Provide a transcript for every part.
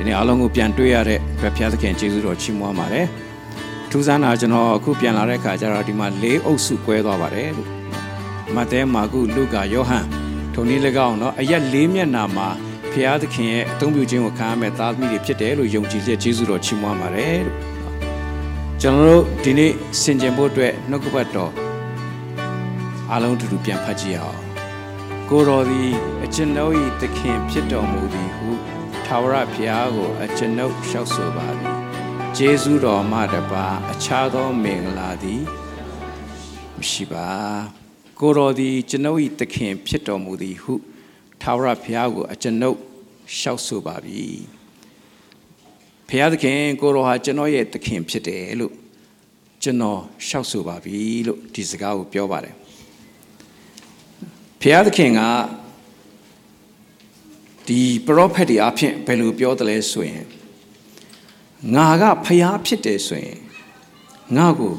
ဒီနေ့အားလုံးကိုပြန်တွေ့ရတဲ့ဘုရားသခင်ကျေးဇူးတော်ချီးမွမ်းပါတယ်ထူးဆန်းတာကျွန်တော်အခုပြန်လာတဲ့အခါကျတော့ဒီမှာ၄အုပ်စု꿰သွားပါတယ်လို့မဿဲမာကုလုကာယောဟန်ထုံနည်း၎င်းနော်အရက်၄မျက်နာမှာဘုရားသခင်ရဲ့အသုံးပြုခြင်းကိုခံရမဲ့သားသမီးတွေဖြစ်တယ်လို့ယုံကြည်ချက်ကျေးဇူးတော်ချီးမွမ်းပါတယ်လို့ကျွန်တော်တို့ဒီနေ့ဆင်ခြင်ဖို့အတွက်နှုတ်ကပတ်တော်အားလုံးတူတူပြန်ဖတ်ကြည့်အောင်ကိုတော်သည်အကျွန်ုပ်၏သခင်ဖြစ်တော်မူသည်ဟု ထာဝရဘုရားကို အကျွန်ုပ်လျှောက်ဆိုပါသည်ဂျေဇုတော်မှတပါ အခြားသောမင်္ဂလာသည်မရှိပါကိုတော်သည်ကျွန်ုပ်၏သခင်ဖြစ်တော်မူသည်ဟုထာဝရဘုရားကို အကျွန်ုပ်လျှောက်ဆိုပါပြီဘုရားသခင်ကိုတော်ဟာကျွန်တော်ရဲ့သခင်ဖြစ်တယ်လို့ကျွန်တော်လျှောက်ဆိုပါပြီလို့ဒီစကားကိုပြောပါတယ်ဘုရားသခင်က ဒီပရောဖက်တွေအဖြစ်ဘယ်လိုပြောတယ်လဲဆိုရင်ငါကဖျားဖြစ်တယ်ဆိုရင်ငါ့ကို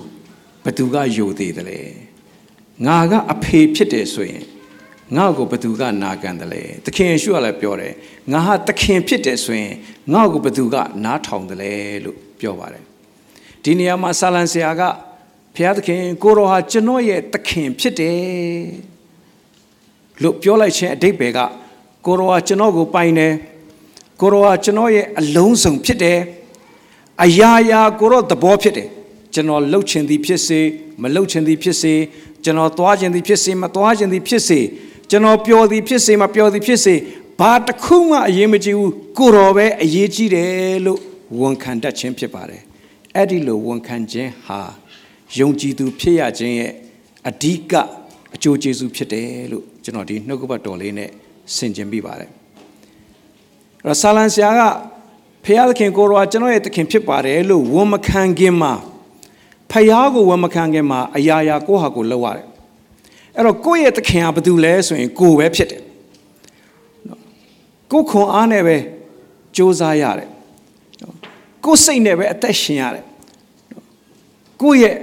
ဘသူကယိုသေးတယ်လဲငါကအဖေဖြစ်တယ်ဆိုရင်ငါ့ကိုဘသူကနာခံတယ်လဲသခင်ယေရှုကလည်းပြောတယ်ငါဟာသခင်ဖြစ်တယ်ဆိုရင်ငါ့ကိုဘသူကနားထောင်တယ်လဲလို့ပြောပါတယ်ဒီနေရာမှာဆာလန်ဆရာကဘုရားသခင်ကိုရောဟာကျွန်တော်ရဲ့သခင်ဖြစ်တယ်လို့ပြောလိုက်ခြင်းအတိတ်ပဲက ကိုရောဟာကျွန်တော်ကိုပိုင်တယ်ကိုရောဟာကျွန်တော်ရဲ့အလုံးစုံဖြစ်တယ်အရာရာကိုရောသဘောဖြစ်တယ်ကျွန်တော်လှုပ်ချင်သည်ဖြစ်စေမလှုပ်ချင်သည်ဖြစ်စေကျွန်တော်သွားချင်သည်ဖြစ်စေမသွားချင်သည်ဖြစ်စေကျွန်တော်ပျော်သည်ဖြစ်စေမပျော်သည်ဖြစ်စေဘာတစ်ခုမှအရေးမကြီးဘူးကိုတော်ပဲအရေးကြီးတယ်လို့ဝန်ခံတတ်ခြင်းဖြစ်ပါတယ်အဲ့ဒီလိုဝန်ခံခြင်းဟာယုံကြည်သူဖြစ်ရခြင်းရဲ့အဓိကအကျိုးကျေးဇူးဖြစ်တယ်လို့ကျွန်တော်ဒီနှုတ်ကပတ်တော်လေးနဲ့ ဆင်ခြင်ပြီးပါတယ်အဲ့ဆာလန်ဆရာကဖခင်သခင်ကိုရောကျွန်တော်ရဲ့သခင်ဖြစ်ပါတယ်လို့ဝန်မခံခင်မှာဖခင်ကိုဝန်မခံခင်မှာအရာရာကိုဟာကိုလောက်ရတယ်အဲ့တော့ကိုယ့်ရဲ့သခင်ဟာဘာတူလဲဆိုရင်ကိုပဲဖြစ်တယ်ကိုခွန်အားနဲ့ပဲစ조사ရတယ်ကိုစိတ်နဲ့ပဲအသက်ရှင်ရတယ်ကိုယ့်ရဲ့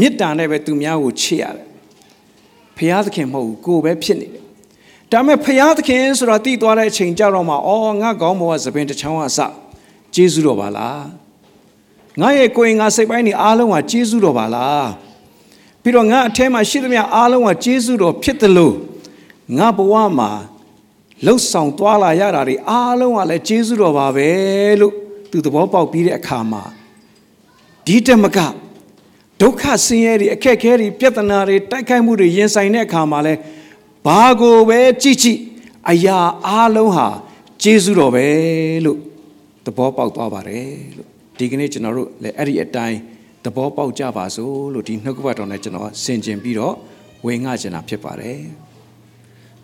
မေတ္တာနဲ့ပဲသူများကိုချစ်ရတယ်ဖခင်သခင်မဟုတ်ဘူးကိုပဲဖြစ်နေတယ် ဒါပေမဲ့ဖခင်သခင်ဆိုတာတည်သွားတဲ့အချိန်ကြတော့မှအော်ငါကောင်းဘောကသပင်တစ်ချောင်းအစကျေးဇူးတော်ပါလားငါရဲ့ကိုယ်ငါစိတ်ပိုင်းတွေအားလုံးကကျေးဇူးတော်ပါလားပြီးတော့ငါအထဲမှာရှိသမျှအားလုံးကကျေးဇူးတော်ဖြစ်တယ်လို့ငါဘဝမှာလှုပ်ဆောင်သွားလာရတာတွေအားလုံးကလည်းကျေးဇူးတော်ပါပဲလို့သူသဘောပေါက်ပြီးတဲ့အခါမှာဒီတမကဒုက္ခဆင်းရဲတွေအခက်အခဲတွေပြဿနာတွေတိုက်ခိုက်မှုတွေရင်ဆိုင်တဲ့အခါမှာလဲ ဘာကိုပဲကြည့်ကြည့်အရာအားလုံးဟာကျေးဇူးတော်ပဲလို့သဘောပေါက်သွားပါတယ်လို့ဒီကနေ့ကျွန်တော်တို့လည်းအဲ့ဒီအတိုင်းသဘောပေါက်ကြပါစို့လို့ဒီနှုတ်ကပတ်တော်နဲ့ကျွန်တော်ဆင်ခြင်ပြီးတော့ဝေငှကျင်တာဖြစ်ပါတယ်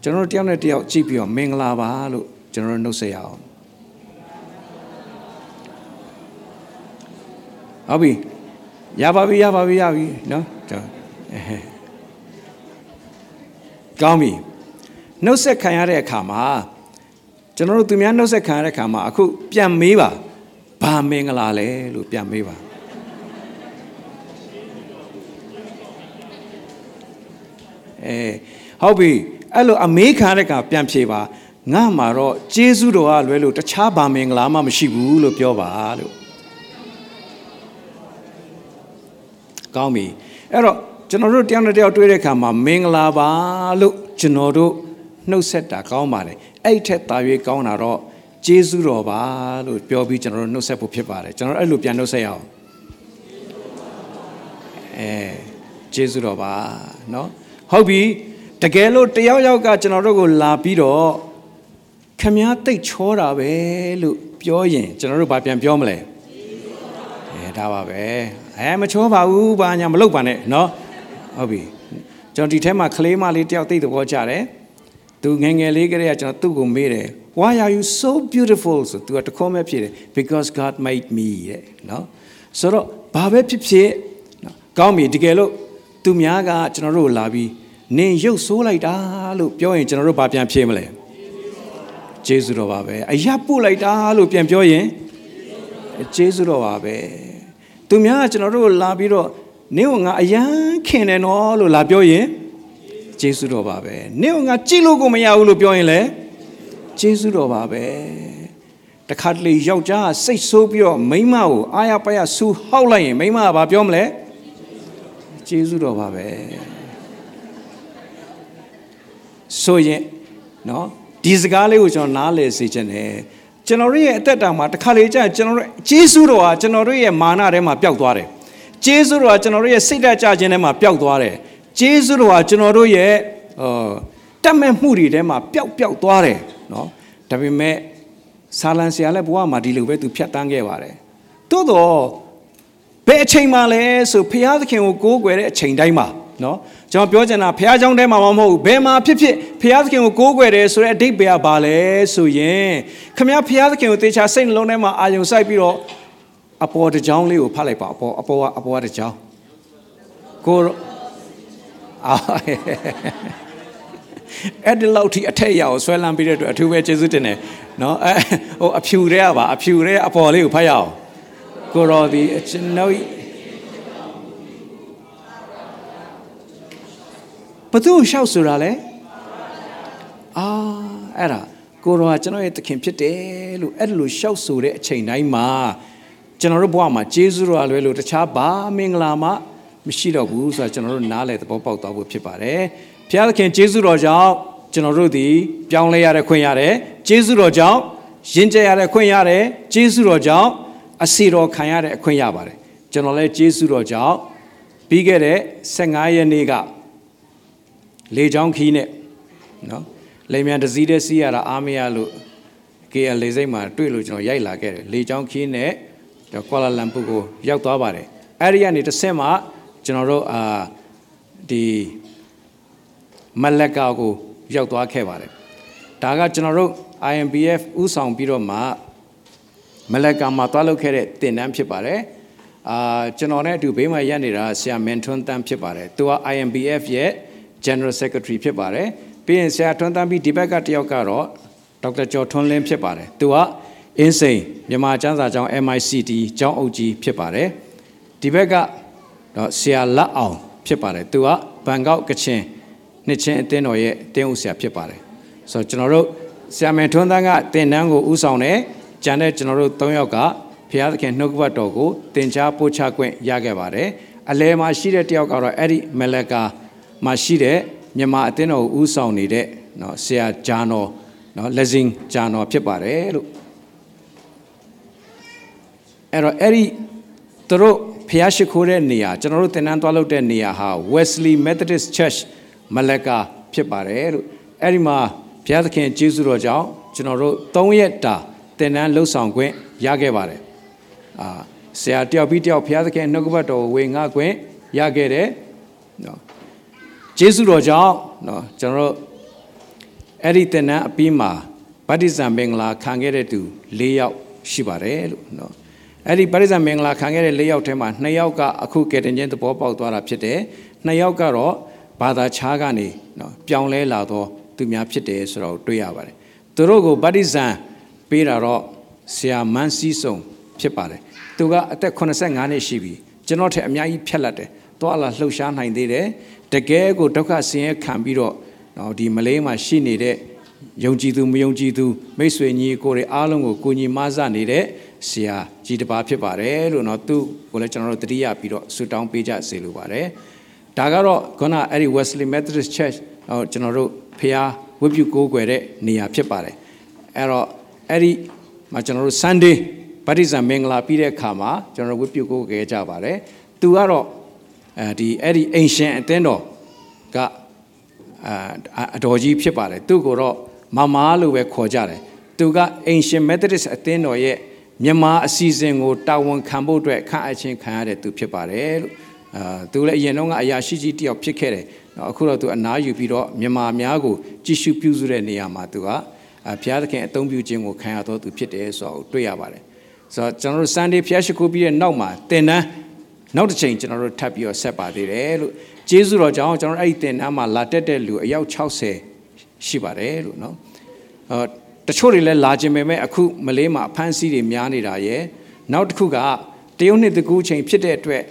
ကျွန်တော်တို့တယောက်နဲ့တယောက်ကြည့်ပြီးတော့မင်္ဂလာပါလို့ကျွန်တော်တို့နှုတ်ဆက်ရအောင်ဟုတ်ပြီရပါပြီရပါပြီရပြီနော် ကောင်းပြီနှုတ်ဆက်ခံရတဲ့အခါမှာကျွန်တော်တို့သူများနှုတ်ဆက်ခံရတဲ့အခါမှာအခုပြန်မေးပါဘာမင်္ဂလာလဲလို့ပြန်မေးပါအဲဟုတ်ပြီအဲ့လိုအမေးခံတဲ့ကပြန်ဖြေပါငါမှာတော့ကျေးဇူးတော်ကလွဲလို့တခြားဘာမင်္ဂလာမှမရှိဘူးလို့ပြောပါလို့ကောင်းပြီအဲ့တော့ ကျွန်တော်တို့တယောက်နဲ့တယောက်တွေ့တဲ့အခါမှာမင်္ဂလာပါလို့ကျွန်တော်တို့နှုတ်ဆက်တာကောင်းပါတယ်အဲ့ထက်သာ၍ကောင်းတာတော့ကျေးဇူးတော်ပါလို့ပြောပြီးကျွန်တော်တို့နှုတ်ဆက်ဖို့ဖြစ်ပါတယ်ကျွန်တော်အဲ့လိုပြန်နှုတ်ဆက်ရအောင်အဲကျေးဇူးတော်ပါเนาะဟုတ်ပြီတကယ်လို့တယောက်ယောက်ကကျွန်တော်တို့ကိုလာပြီးတော့ခမည်းတိတ်ချောတာပဲလို့ပြောရင်ကျွန်တော်တို့ဘာပြန်ပြောမလဲအဲဒါပါပဲအဲမချောပါဘူးဘာညာမလုပ်ပါနဲ့เนาะ ဟုတ်ပြီကျွန်တော်ဒီထဲမှာကလေးမလေးတယောက်သိတဲ့ဘောကြတယ်သူငငယ်လေးကလေးကကျွန်တော်သူ့ကိုမေးတယ် why are you so beautiful ဆိုသူကတခေါ်မဲ့ဖြစ်တယ် because god made me တဲ့နော်ဆိုတော့ဘာပဲဖြစ်ဖြစ်နော်ကောင်းပြီတကယ်လို့သူများကကျွန်တော်တို့လာပြီးနင်ရုပ်ဆိုးလိုက်တာလို့ပြောရင်ကျွန်တော်တို့ဘာပြန်ဖြေမလဲကျေးဇူးတော်ပါပဲအရပို့လိုက်တာလို့ပြန်ပြောရင်ကျေးဇူးတော်ပါပဲသူများကကျွန်တော်တို့လာပြီးတော့နင်ကငါအရန် ခင်တယ်နော်လို့လာပြောရင်ကျေးဇူးတော်ပါပဲနင့်ကငါကြည့်လို့ကိုမရဘူးလို့ပြောရင်လည်းကျေးဇူးတော်ပါပဲတခါတလေယောက်ျားစိတ်ဆိုးပြီးတော့မိန်းမကိုအာရပါရဆူဟောက်လိုက်ရင်မိန်းမကဘာပြောမလဲကျေးဇူးတော်ပါပဲဆိုရင်နော်ဒီစကားလေးကိုကျွန်တော်နားလည်စေချင်တယ်ကျွန်တော်တို့ရဲ့အသက်တာမှာတစ်ခါလေကြာကျွန်တော်တို့ကျေးဇူးတော်ဟာကျွန်တော်တို့ရဲ့မာနထဲမှာပျောက်သွားတယ် ကျေးဇူးတော်ဟာကျွန်တော်တို့ရဲ့စိတ်ဓာတ်ကြခြင်းထဲမှာပျောက်သွားတယ်ကျေးဇူးတော်ဟာကျွန်တော်တို့ရဲ့အာတတ်မဲ့မှုတွေထဲမှာပျောက်ပျောက်သွားတယ်နော်ဒါပေမဲ့ဆာလန်ဆရာလည်းဘဝမှာဒီလိုပဲသူဖြတ်တန်းခဲ့ပါတယ်သို့တော့ဘယ်အချိန်မှလဲဆိုဘုရားသခင်ကိုကိုးကွယ်တဲ့အချိန်တိုင်းမှာနော်ကျွန်တော်ပြောချင်တာဘုရားကျောင်းထဲမှာမဟုတ်ဘူးဘယ်မှာဖြစ်ဖြစ်ဘုရားသခင်ကိုကိုးကွယ်တယ်ဆိုတဲ့အဓိပ္ပာယ်ကဘာလဲဆိုရင်ခမရဘုရားသခင်ကိုတေချာစိတ်နှလုံးထဲမှာအာယုံစိုက်ပြီးတော့ အပေါ်တစ်ကြောင်းလေးကိုဖတ်လိုက်ပါအပေါ်အပေါ်ကအပေါ်ကတစ်ကြောင်းကိုအာအဲ့ဒီလောက်ထိအထက်ရအောင်ဆွဲလန်းပြီးတဲ့အတွက်အထူးပဲကျေးဇူးတင်တယ်နော်အဲဟိုအဖြူတွေကပါအဖြူတွေအပေါ်လေးကိုဖတ်ရအောင်ကိုရောဒီကျွန်တော်ဘသူရှောက်ဆိုတာလဲအာအဲ့ဒါကိုရောကကျွန်တော်ရဲ့သခင်ဖြစ်တယ်လို့အဲ့လိုရှောက်ဆိုတဲ့အချိန်တိုင်းမှာ ကျွန်တော်တို့ဘဝမှာဂျေဇုတော်လွယ်လို့တခြားဘာမင်္ဂလာမှမရှိတော့ဘူးဆိုတာကျွန်တော်တို့နားလည်သဘောပေါက်သွားဖို့ဖြစ်ပါတယ်ဘုရားသခင်ဂျေဇုတော်ကြောင့်ကျွန်တော်တို့ဒီပြောင်းလဲရတဲ့ခွင့်ရတယ်ဂျေဇုတော်ကြောင့်ယဉ်ကျေးရတဲ့ခွင့်ရတယ်ဂျေဇုတော်ကြောင့်အစီတော်ခံရတဲ့အခွင့်ရပါတယ်ကျွန်တော်လည်းဂျေဇုတော်ကြောင့်ပြီးခဲ့တဲ့15ရက်နေ့ကလေချောင်းခီးနဲ့နော်လေမြန်တစည်းတဲ့စီးရတာအားမရလို့ KL လေစိတ်မှာတွေ့လို့ကျွန်တော်ရိုက်လာခဲ့တယ်လေချောင်းခီးနဲ့ ကွာလာလမ်ပူကိုရောက်သွားပါတယ်အဲ့ဒီကနေတစ်ဆင့်မှကျွန်တော်တို့အာဒီမလက်ကာကိုရောက်သွားခဲ့ပါတယ်ဒါကကျွန်တော်တို့ IMBF ဥဆောင်ပြီးတော့မှမလက်ကာမှာသွားလုပ်ခဲ့တဲ့တင်တန်းဖြစ်ပါတယ်အာကျွန်တော်နဲ့အတူဘေးမှာရပ်နေတာဆရာမန်ထွန်းတန်းဖြစ်ပါတယ်သူက IMBF ရဲ့ General Secretary ဖြစ်ပါတယ်ပြီးရင်ဆရာထွန်းတန်းပြီးဒီဘက်ကတယောက်ကတော့ဒေါက်တာကျော်ထွန်းလင်းဖြစ်ပါတယ်သူက အင်းစိန်မြန်မာကျန်းစာကျောင်း MICT ကျောင်းအုပ်ကြီးဖြစ်ပါတယ်ဒီဘက်ကတော့ဆရာလက်အောင်ဖြစ်ပါတယ်သူကဘန်ကောက်ကချင်နှစ်ချင်းအသင်းတော်ရဲ့တင်းဦးဆရာဖြစ်ပါတယ်ဆိုတော့ကျွန်တော်တို့ဆရာမန်ထွန်းတန်းကတင်တန်းကိုဥဆောင်တယ်ကျန်တဲ့ကျွန်တော်တို့၃ယောက်ကဘုရားသခင်နှုတ်ကပတ်တော်ကိုသင်ကြားပို့ချခွင့်ရခဲ့ပါတယ်အလဲမှာရှိတဲ့တယောက်ကတော့အဲ့ဒီမလကာမှာရှိတဲ့မြန်မာအသင်းတော်ကိုဥဆောင်နေတဲ့နော်ဆရာဂျာနော်နော်လက်စင်ဂျာနော်ဖြစ်ပါတယ်လို့ အဲ့တော့အဲ့ဒီသူတို့ဖျားရှိခိုးတဲ့နေရာကျွန်တော်တို့သင်တန်းသွားလုပ်တဲ့နေရာဟာ Wesley Methodist Church မလကာဖြစ်ပါတယ်လို့အဲ့ဒီမှာဘုရားသခင်ကျေးဇူးတော်ကြောင့်ကျွန်တော်တို့၃ရက်တာသင်တန်းလှုပ်ဆောင်ခွင့်ရခဲ့ပါတယ်အာဆရာတယောက်ပြီးတယောက်ဘုရားသခင်နှုတ်ကပတ်တော်ဝေငှခွင့်ရခဲ့တယ်နော်ကျေးဇူးတော်ကြောင့်နော်ကျွန်တော်တို့အဲ့ဒီသင်တန်းအပြီးမှာဗတ္တိဇံမင်္ဂလာခံခဲ့တဲ့သူ၄ယောက်ရှိပါတယ်လို့နော် အဲ့ဒီပရိဇံမင်္ဂလာခံခဲ့တဲ့၄ယောက်ထဲမှာ၂ယောက်ကအခုကယ်တင်ခြင်းသဘောပေါက်သွားတာဖြစ်တယ်။၂ယောက်ကတော့ဘာသာခြားကနေနော်ပြောင်းလဲလာတော့သူများဖြစ်တယ်ဆိုတော့တွေ့ရပါတယ်။သူတို့ကိုပရိဇံပေးတာတော့ဆရာမန်းစည်းစုံဖြစ်ပါတယ်။သူကအသက်85နှစ်ရှိပြီ။ကျွန်တော်ထက်အများကြီးဖြတ်လက်တယ်။သွားလာလှုပ်ရှားနိုင်သေးတယ်။တကယ်ကိုဒုက္ခဆင်းရဲခံပြီးတော့နော်ဒီမလေးမှာရှိနေတဲ့ယုံကြည်သူမယုံကြည်သူမိတ်ဆွေညီကိုတွေအားလုံးကိုကိုညီမဆနေတဲ့ ဆရာကြီးတစ်ပါးဖြစ်ပါတယ်လို့เนาะသူကိုလည်းကျွန်တော်တို့တတိယပြီးတော့ဆူတောင်းပေးကြစေလိုပါတယ်ဒါကတော့ခုနအဲ့ဒီ Wesley Methodist Church ဟောကျွန်တော်တို့ဖះဝတ်ပြုကိုးကွယ်တဲ့နေရာဖြစ်ပါတယ်အဲ့တော့အဲ့ဒီမှာကျွန်တော်တို့ Sunday ဗတ္တိဇံမင်္ဂလာပြီးတဲ့အခါမှာကျွန်တော်တို့ဝတ်ပြုကိုးကွယ်ကြပါတယ်သူကတော့အဲဒီအဲ့ဒီအိမ်ရှင်အသင်းတော်ကအအတော်ကြီးဖြစ်ပါတယ်သူကိုတော့မမလို့ပဲခေါ်ကြတယ်သူက Ancient Methodist အသင်းတော်ရဲ့ မြန်မာအစီအစဉ်ကိုတာဝန်ခံဖို့အတွက်ခန့်အပ်ခြင်းခံရတဲ့သူဖြစ်ပါတယ်လို့အာသူလည်းအရင်တော့ကအရာရှိကြီးတယောက်ဖြစ်ခဲ့တယ်နော်အခုတော့သူအနားယူပြီးတော့မြန်မာများကိုကြည့်ရှုပြုစုတဲ့နေရာမှာသူကဘုရားသခင်အသုံးပြုခြင်းကိုခံရတော်သူဖြစ်တယ်ဆိုတော့တွေ့ရပါတယ်ဆိုတော့ကျွန်တော်တို့ Sunday ဖျားရှိခိုးပြီးတဲ့နောက်မှာသင်တန်းနောက်တစ်ချိန်ကျွန်တော်တို့ထပ်ပြီးတော့ဆက်ပါသေးတယ်လို့ကျေးဇူးတော်ကြောင့်ကျွန်တော်အဲ့ဒီသင်တန်းမှာလာတက်တဲ့လူအယောက်60ရှိပါတယ်လို့နော်အော် တချို့တွေလည်းလာခြင်းပဲမဲ့အခုမလေးမှာအဖမ်းဆီးတွေများနေတာရယ်နောက်တစ်ခုကတရုတ်နှစ်တကူချိန်ဖြစ်တဲ့အတွက်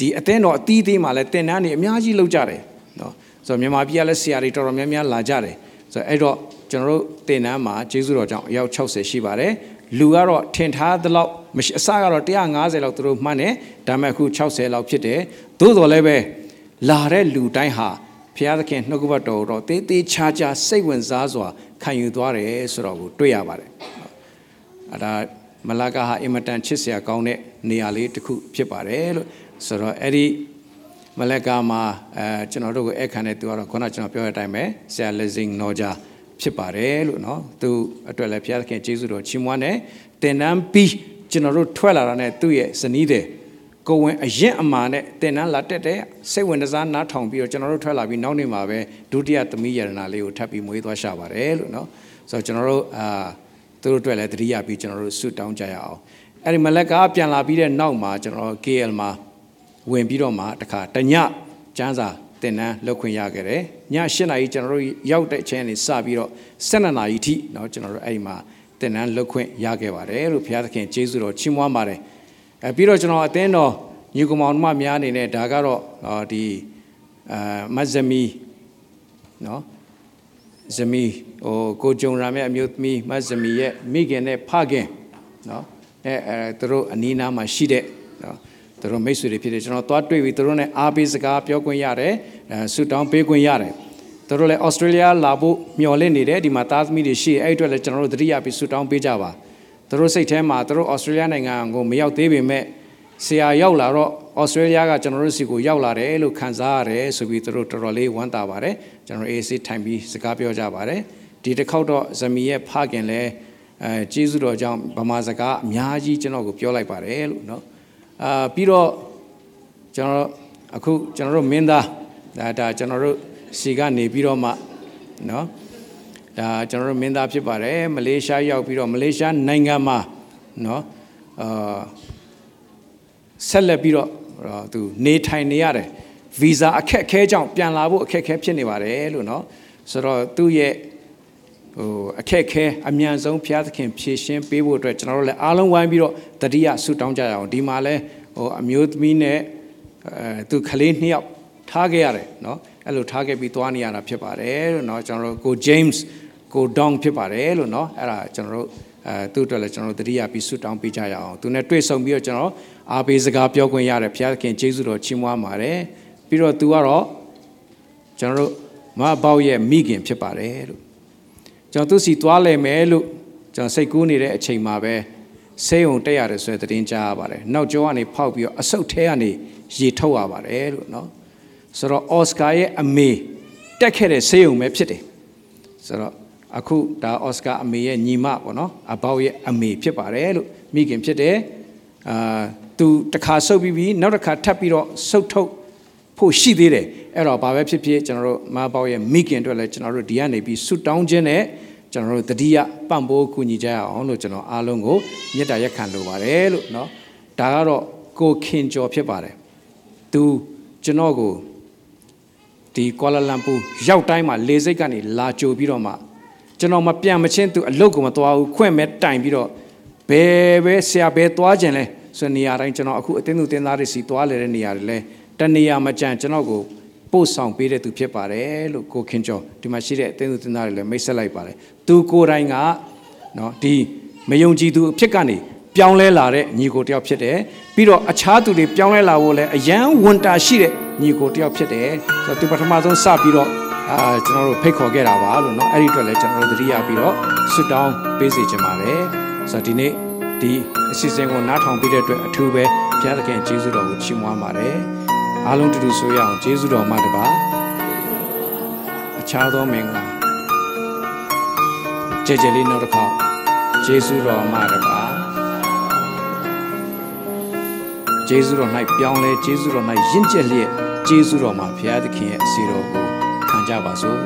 ဒီအသင်းတော်အသီးသေးမှာလည်းတင်တန်းတွေအများကြီးလောက်ကြတယ်နော်ဆိုတော့မြန်မာပြည်ကလည်းဆရာတွေတော်တော်များများလာကြတယ်ဆိုတော့အဲ့တော့ကျွန်တော်တို့တင်တန်းမှာကျေးဇူးတော်ကြောင့်အယောက်60ရှိပါတယ်လူကတော့ထင်ထားသလောက်မရှိအစကတော့150လောက်သူတို့မှန်းတယ်ဒါပေမဲ့အခု60လောက်ဖြစ်တယ်သို့တော်လည်းပဲလာတဲ့လူတိုင်းဟာ ဘုရားသခင်နှုတ်ကပတ်တော်တော့တေးသေးချာချာစိတ်ဝင်စားစွာခံယူသွားတယ်ဆိုတော့ကိုတွေ့ရပါတယ်အဲ့ဒါမလာကာဟာအင်မတန်ချစ်စရာကောင်းတဲ့နေရာလေးတစ်ခုဖြစ်ပါတယ်လို့ဆိုတော့အဲ့ဒီမလက်ကာမှာအဲကျွန်တော်တို့ကိုအဲ့ခံတဲ့သူကတော့ခုနကျွန်တော်ပြောတဲ့အတိုင်းပဲဆရာလက်စင်နော်ဂျာဖြစ်ပါတယ်လို့နော်သူအတွက်လည်းဘုရားသခင်ကျေးဇူးတော်ချီးမွမ်းတယ်တင်တန်းပြီးကျွန်တော်တို့ထွက်လာတာနဲ့သူ့ရဲ့ဇနီးတယ် ကိုဝင်အရင်အမာနဲ့တင်နန်းလာတက်တဲ့စိတ်ဝင်စားနားထောင်ပြီးတော့ကျွန်တော်တို့ထွက်လာပြီးနောက်နေ့မှာပဲဒုတိယသမီးယရနာလေးကိုထပ်ပြီးမွေးသွားရှာပါတယ်လို့เนาะဆိုတော့ကျွန်တော်တို့အာသူတို့အတွက်လည်းတတိယပြီးကျွန်တော်တို့ဆုတောင်းကြရအောင်အဲ့ဒီမလက်ကပြန်လာပြီးတဲ့နောက်မှာကျွန်တော် KL မှာဝင်ပြီးတော့မှတခါတညကျန်းစာတင်နန်းလောက်ခွင့်ရခဲ့တယ်ည၈နာရီကျွန်တော်တို့ရောက်တဲ့အချိန်ကနေစပြီးတော့12နာရီထိเนาะကျွန်တော်တို့အဲ့ဒီမှာတင်နန်းလောက်ခွင့်ရခဲ့ပါတယ်လို့ဘုရားသခင်ကျေးဇူးတော်ချီးမွမ်းပါတယ် အဲပြီးတော့ကျွန်တော်အသင်းတော်ညီကောင်မောင်မများအနေနဲ့ဒါကတော့ဒီအာမတ်ဇမီနော်ဇမီဟိုကိုကြုံရမယ့်အမျိုးသမီးမတ်ဇမီရဲ့မိခင်နဲ့ဖခင်နော်အဲအဲသူတို့အနီးနားမှာရှိတဲ့နော်သူတို့မိတ်ဆွေတွေဖြစ်တယ်ကျွန်တော်သွားတွေ့ပြီးသူတို့နဲ့အားပေးစကားပြောခွင့်ရတယ်ဆုတောင်းပေးခွင့်ရတယ်သူတို့လည်းဩစတြေးလျလာဖို့မျှော်လင့်နေတယ်ဒီမှာသားသမီးတွေရှိတယ်အဲ့အတွက်လည်းကျွန်တော်တို့သတိရပြီးဆုတောင်းပေးကြပါ သူတို့စိတ်ထဲမှာသူတို့ဩစတြေးလျနိုင်ငံကိုမရောက်သေးပေမဲ့ဆရာရောက်လာတော့ဩစတြေးလျကကျွန်တော်တို့စီကိုရောက်လာတယ်လို့ခံစားရတယ်ဆိုပြီးသူတို့တော်တော်လေးဝမ်းသာပါတယ်ကျွန်တော် AC ထိုင်ပြီးစကားပြောကြပါတယ်ဒီတစ်ခေါက်တော့ဇမီရဲ့ဖခင်လည်းအဲကျေးဇူးတော်ကြောင့်ဗမာစကားအများကြီးကျွန်တော်ကိုပြောလိုက်ပါတယ်လို့เนาะအာပြီးတော့ကျွန်တော်အခုကျွန်တော်တို့မင်းသားဒါဒါကျွန်တော်တို့စီကနေပြီးတော့မှเนาะ ဒါကျွန်တော်တို့မင်းသားဖြစ်ပါတယ်မလေးရှားရောက်ပြီးတော့မလေးရှားနိုင်ငံမှာเนาะအာဆက်လက်ပြီးတော့သူနေထိုင်နေရတယ်ဗီဇာအခက်အခဲကြောင့်ပြန်လာဖို့အခက်အခဲဖြစ်နေပါတယ်လို့เนาะဆိုတော့သူ့ရဲ့ဟိုအခက်ခဲအမြန်ဆုံးဘုရားသခင်ဖြည့်ရှင်းပေးဖို့အတွက်ကျွန်တော်တို့လည်းအားလုံးဝိုင်းပြီးတော့တတိယဆုတောင်းကြရအောင်ဒီမှာလဲဟိုအမျိုးသမီးနဲ့အဲသူကလေးနှစ်ယောက်ထားခဲ့ရတယ်เนาะအဲ့လိုထားခဲ့ပြီးသွားနေရတာဖြစ်ပါတယ်လို့เนาะကျွန်တော်တို့ကို James ကို Dong ဖြစ်ပါတယ်လို့เนาะအဲ့ဒါကျွန်တော်တို့အဲသူ့အတွက်လည်းကျွန်တော်တို့တတိယပြီးဆုတောင်းပေးကြရအောင်သူနဲ့တွေ့ဆုံပြီးတော့ကျွန်တော်အားပေးစကားပြောခွင့်ရတယ်ဘုရားသခင်ကျေးဇူးတော်ချီးမွမ်းပါတယ်ပြီးတော့သူကတော့ကျွန်တော်တို့မဘောက်ရဲ့မိခင်ဖြစ်ပါတယ်လို့ကျွန်တော်သူစီသွားလဲမယ်လို့ကျွန်တော်စိတ်ကူးနေတဲ့အချိန်မှာပဲဆေးုံတက်ရတယ်ဆိုတဲ့သတင်းကြားရပါတယ်နောက်ကျောကနေဖောက်ပြီးတော့အဆုတ်ထဲကနေရေထုတ်ရပါတယ်လို့เนาะဆိုတော့အော်စကာရဲ့အမေတက်ခဲ့တဲ့ဆေးုံပဲဖြစ်တယ်ဆိုတော့ အခုဒါအော်စကာအမေရဲ့ညီမပေါ့နော်အဘောက်ရဲ့အမေဖြစ်ပါတယ်လို့မိခင်ဖြစ်တယ်အာသူတစ်ခါဆုပ်ပြီးပြီးနောက်တစ်ခါထပ်ပြီးတော့ဆုပ်ထုတ်ဖို့ရှိသေးတယ်အဲ့တော့ဘာပဲဖြစ်ဖြစ်ကျွန်တော်တို့မဘောက်ရဲ့မိခင်အတွက်လည်းကျွန်တော်တို့ဒီကနေပြီးဆုတောင်းခြင်းနဲ့ကျွန်တော်တို့တတိယပံ့ပိုးကူညီကြရအောင်လို့ကျွန်တော်အားလုံးကိုမေတ္တာရက်ခံလိုပါတယ်လို့เนาะဒါကတော့ကိုခင်ကျော်ဖြစ်ပါတယ်သူကျွန်တော်ကိုဒီကွာလာလမ်ပူရောက်တိုင်းမှာလေစိတ်ကနေလာကြိုပြီးတော့မှ ကျွန်တော်မပြန်မချင်းသူအလုတ်ကိုမသွားဘူးခွင့်မဲ့တိုင်ပြီးတော့ဘယ်ပဲဆရာဘယ်သွားခြင်းလဲဆိုနေရာတိုင်းကျွန်တော်အခုအတင်းသူတင်းသားတွေစီသွားလေတဲ့နေရာတွေလဲတနေရာမကြံကျွန်တော်ကိုပို့ဆောင်ပေးတဲ့သူဖြစ်ပါတယ်လို့ကိုခင်ကျော်ဒီမှာရှိတဲ့အတင်းသူတင်းသားတွေလည်းမိတ်ဆက်လိုက်ပါတယ်သူကိုယ်တိုင်ကနော်ဒီမယုံကြည်သူအဖြစ်ကနေပြောင်းလဲလာတဲ့ညီကိုတယောက်ဖြစ်တယ်ပြီးတော့အခြားသူတွေပြောင်းလဲလာဖို့လည်းအယံဝန်တာရှိတဲ့ညီကိုတယောက်ဖြစ်တယ်ဆိုတော့သူပထမဆုံးစပြီးတော့ အာကျွန်တော်တို့ဖိတ်ခေါ်ခဲ့တာပါလို့เนาะအဲ့ဒီအတွက်လည်းကျွန်တော်တို့သတိရပြီးတော့ဆွတောင်းပေးစီခြင်းပါတယ်ဆိုတော့ဒီနေ့ဒီအစီအစဉ်ကိုနားထောင်ပြီးတဲ့အတွက်အထူးပဲဘုရားသခင်ကျေးဇူးတော်ကိုချီးမွမ်းပါတယ်အားလုံးတူတူဆိုရအောင်ကျေးဇူးတော်မှတပါအခြားသောမင်္ဂလာကြည်ကြည်လေးနောက်တစ်ခေါက်ကျေးဇူးတော်မှတပါကျေးဇူးတော်၌ပြောင်းလဲကျေးဇူးတော်၌ယဉ်ကျေးလျက်ကျေးဇူးတော်မှာဘုရားသခင်ရဲ့အစီတော်ကို ခံကြပါစို့